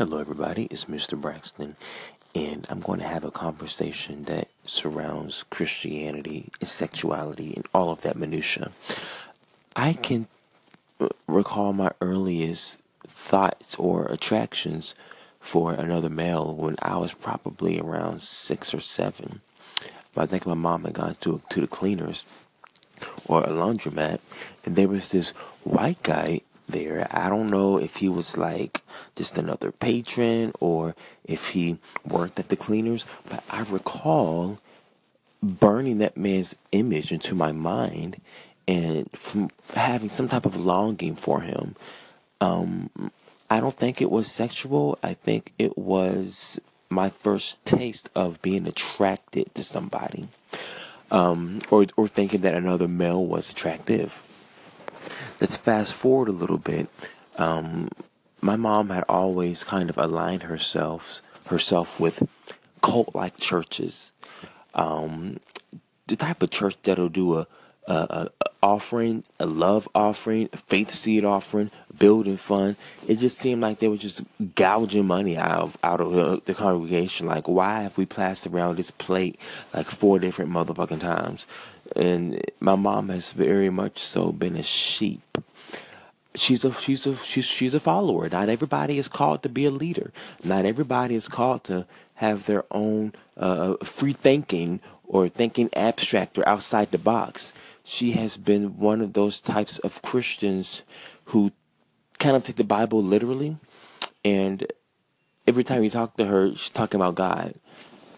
Hello, everybody. It's Mr. Braxton, and I'm going to have a conversation that surrounds Christianity and sexuality and all of that minutia. I can recall my earliest thoughts or attractions for another male when I was probably around six or seven. But I think my mom had gone to to the cleaners or a laundromat, and there was this white guy there. I don't know if he was like just another patron or if he worked at the cleaners, but I recall burning that man's image into my mind and from having some type of longing for him. Um, I don't think it was sexual. I think it was my first taste of being attracted to somebody, um, or or thinking that another male was attractive. Let's fast forward a little bit. Um, my mom had always kind of aligned herself herself with cult-like churches. Um, the type of church that'll do a, a, a, offering, a love offering, a faith seed offering, building fund. It just seemed like they were just gouging money out of out of the, the congregation. Like, why have we plastered around this plate like four different motherfucking times? and my mom has very much so been a sheep. She's a she's a she's she's a follower. Not everybody is called to be a leader. Not everybody is called to have their own uh, free thinking or thinking abstract or outside the box. She has been one of those types of Christians who kind of take the Bible literally, and every time you talk to her, she's talking about God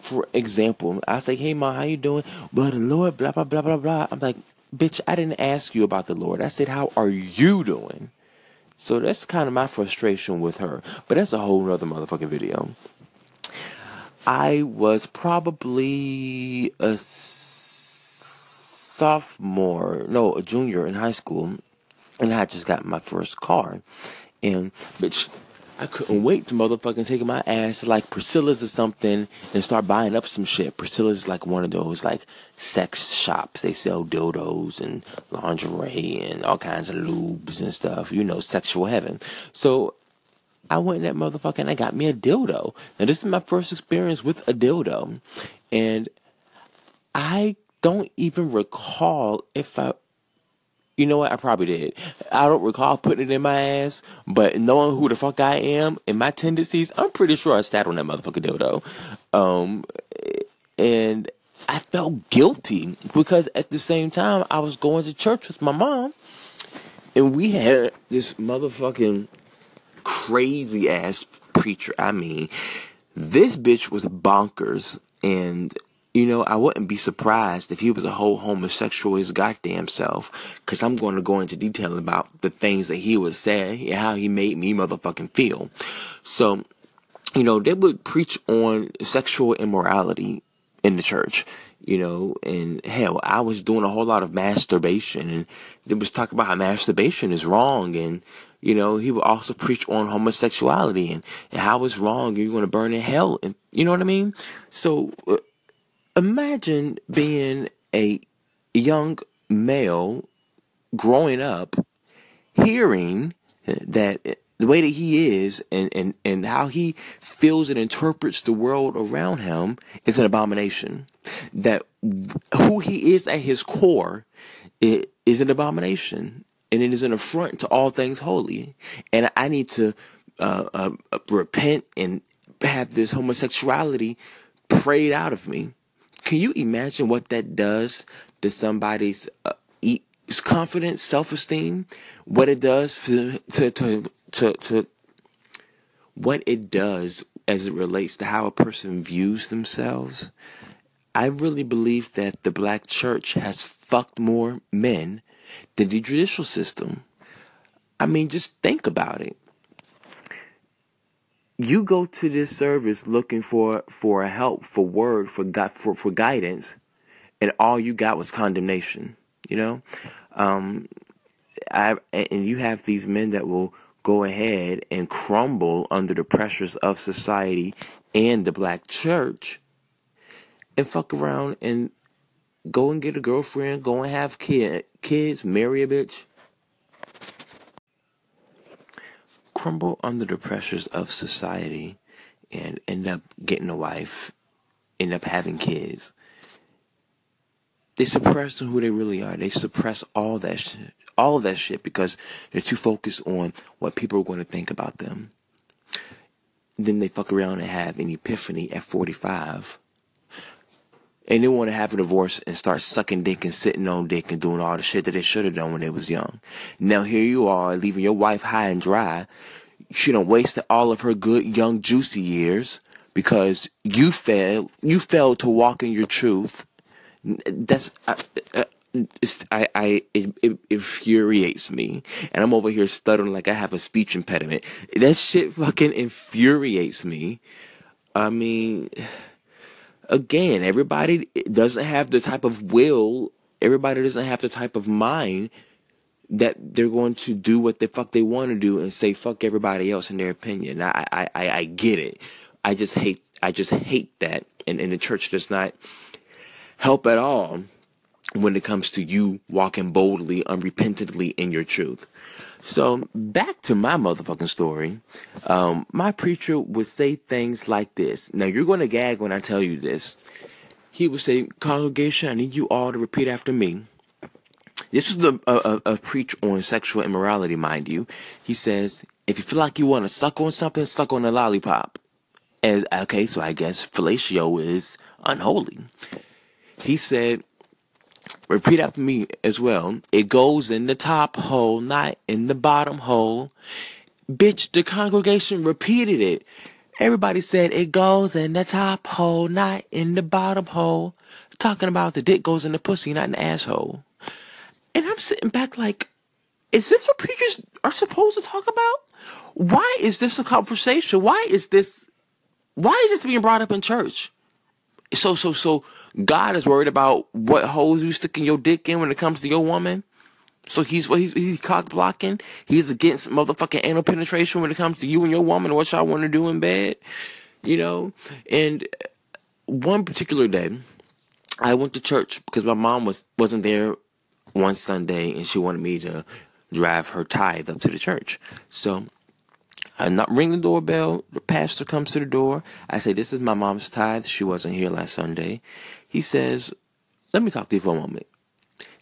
for example, I say, "Hey, ma, how you doing?" But Lord, blah blah blah blah blah. I'm like, "Bitch, I didn't ask you about the Lord. I said, how are you doing?" So that's kind of my frustration with her. But that's a whole other motherfucking video. I was probably a sophomore, no, a junior in high school, and I just got my first car. And bitch, I couldn't wait to motherfucking take my ass to like Priscilla's or something and start buying up some shit. Priscilla's like one of those like sex shops. They sell dildos and lingerie and all kinds of lubes and stuff. You know, sexual heaven. So I went in that motherfucker and I got me a dildo. Now this is my first experience with a dildo. And I don't even recall if I you know what? I probably did. I don't recall putting it in my ass, but knowing who the fuck I am and my tendencies, I'm pretty sure I sat on that motherfucking dildo. Um, and I felt guilty because at the same time I was going to church with my mom, and we had this motherfucking crazy ass preacher. I mean, this bitch was bonkers, and you know, I wouldn't be surprised if he was a whole homosexual his goddamn self, because I'm going to go into detail about the things that he would say and how he made me motherfucking feel. So, you know, they would preach on sexual immorality in the church, you know, and hell, I was doing a whole lot of masturbation, and they was talking about how masturbation is wrong, and you know, he would also preach on homosexuality and, and how it's wrong, you're going to burn in hell, and you know what I mean. So. Uh, Imagine being a young male growing up hearing that the way that he is and, and, and how he feels and interprets the world around him is an abomination. That who he is at his core it is an abomination and it is an affront to all things holy. And I need to uh, uh, repent and have this homosexuality prayed out of me. Can you imagine what that does to somebody's uh, confidence, self-esteem? What it does to, to to to to what it does as it relates to how a person views themselves? I really believe that the black church has fucked more men than the judicial system. I mean, just think about it you go to this service looking for for help for word for God for for guidance, and all you got was condemnation. You know, um, I and you have these men that will go ahead and crumble under the pressures of society and the black church, and fuck around and go and get a girlfriend, go and have kid kids, marry a bitch crumble under the pressures of society and end up getting a wife, end up having kids, they suppress who they really are. They suppress all that shit, all of that shit because they're too focused on what people are going to think about them. Then they fuck around and have an epiphany at 45. And they want to have a divorce and start sucking dick and sitting on dick and doing all the shit that they should have done when they was young. Now here you are, leaving your wife high and dry. She done wasted all of her good, young, juicy years because you failed. You failed to walk in your truth that's uh, uh, I, I it, it, infuriates me, and I'm over here stuttering like I have a speech impediment. That shit fucking infuriates me. I mean, again, everybody doesn't have the type of will. Everybody doesn't have the type of mind that they're going to do what the fuck they want to do and say fuck everybody else in their opinion. I, I, I, get it. I just hate. I just hate that, and, and the church does not help at all when it comes to you walking boldly, unrepentantly in your truth. So back to my motherfucking story. Um, my preacher would say things like this. Now you're going to gag when I tell you this. He would say, "Congregation, I need you all to repeat after me." This was the, a, a, a preach on sexual immorality, mind you. He says, "If you feel like you want to suck on something, suck on a lollipop." And okay, so I guess fellatio is unholy. He said, repeat after me as well. It goes in the top hole, not in the bottom hole. Bitch, the congregation repeated it. Everybody said it goes in the top hole, not in the bottom hole. Talking about the dick goes in the pussy, not in the asshole. And I'm sitting back like, is this what preachers are supposed to talk about? Why is this a conversation? Why is this, why is this being brought up in church? So, so, so God is worried about what holes you sticking your dick in when it comes to your woman. So he's what he's he's cock blocking. He's against motherfucking anal penetration when it comes to you and your woman. What y'all want to do in bed, you know? And one particular day, I went to church because my mom was wasn't there one Sunday, and she wanted me to drive her tithe up to the church. So I not ring the doorbell. The pastor comes to the door. I say, "This is my mom's tithe. She wasn't here last Sunday." He says, let me talk to you for a moment.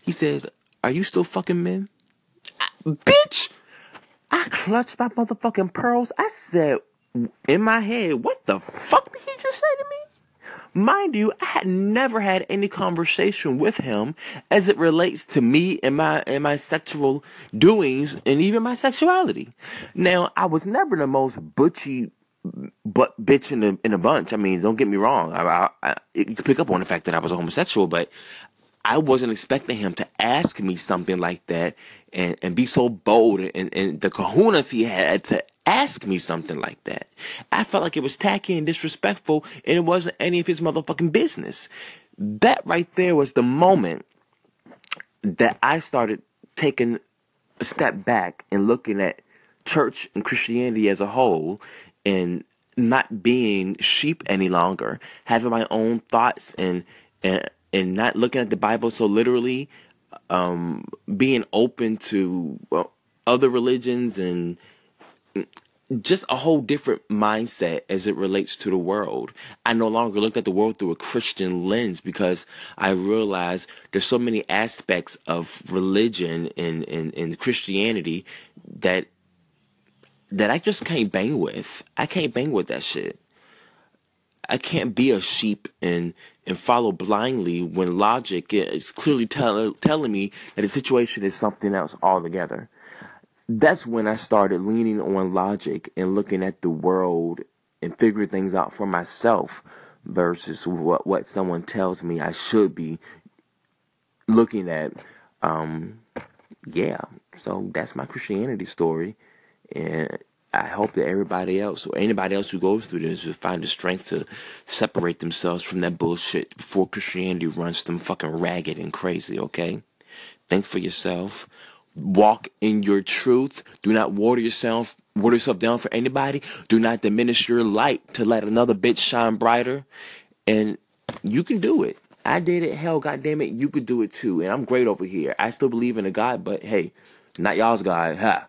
He says, are you still fucking men? I, bitch! I clutched my motherfucking pearls. I said in my head, what the fuck did he just say to me? Mind you, I had never had any conversation with him as it relates to me and my and my sexual doings and even my sexuality. Now, I was never the most butchy but bitch in a in a bunch. I mean, don't get me wrong. I, I, I, you could pick up on the fact that I was a homosexual, but I wasn't expecting him to ask me something like that and, and be so bold and, and the kahunas he had to ask me something like that. I felt like it was tacky and disrespectful and it wasn't any of his motherfucking business. That right there was the moment that I started taking a step back and looking at church and Christianity as a whole and not being sheep any longer, having my own thoughts and and and not looking at the Bible so literally, um, being open to other religions and just a whole different mindset as it relates to the world. I no longer looked at the world through a Christian lens because I realized there's so many aspects of religion and, and, and Christianity that that I just can't bang with. I can't bang with that shit. I can't be a sheep and and follow blindly when logic is clearly tell, telling me that the situation is something else altogether. That's when I started leaning on logic and looking at the world and figuring things out for myself versus what what someone tells me I should be looking at. Um, yeah, so that's my Christianity story. And I hope that everybody else or anybody else who goes through this will find the strength to separate themselves from that bullshit before Christianity runs them fucking ragged and crazy, okay? Think for yourself. Walk in your truth. Do not water yourself, water yourself down for anybody. Do not diminish your light to let another bitch shine brighter. And you can do it. I did it. Hell, goddamn it, you could do it too. And I'm great over here. I still believe in a God, but hey, not y'all's God. Ha.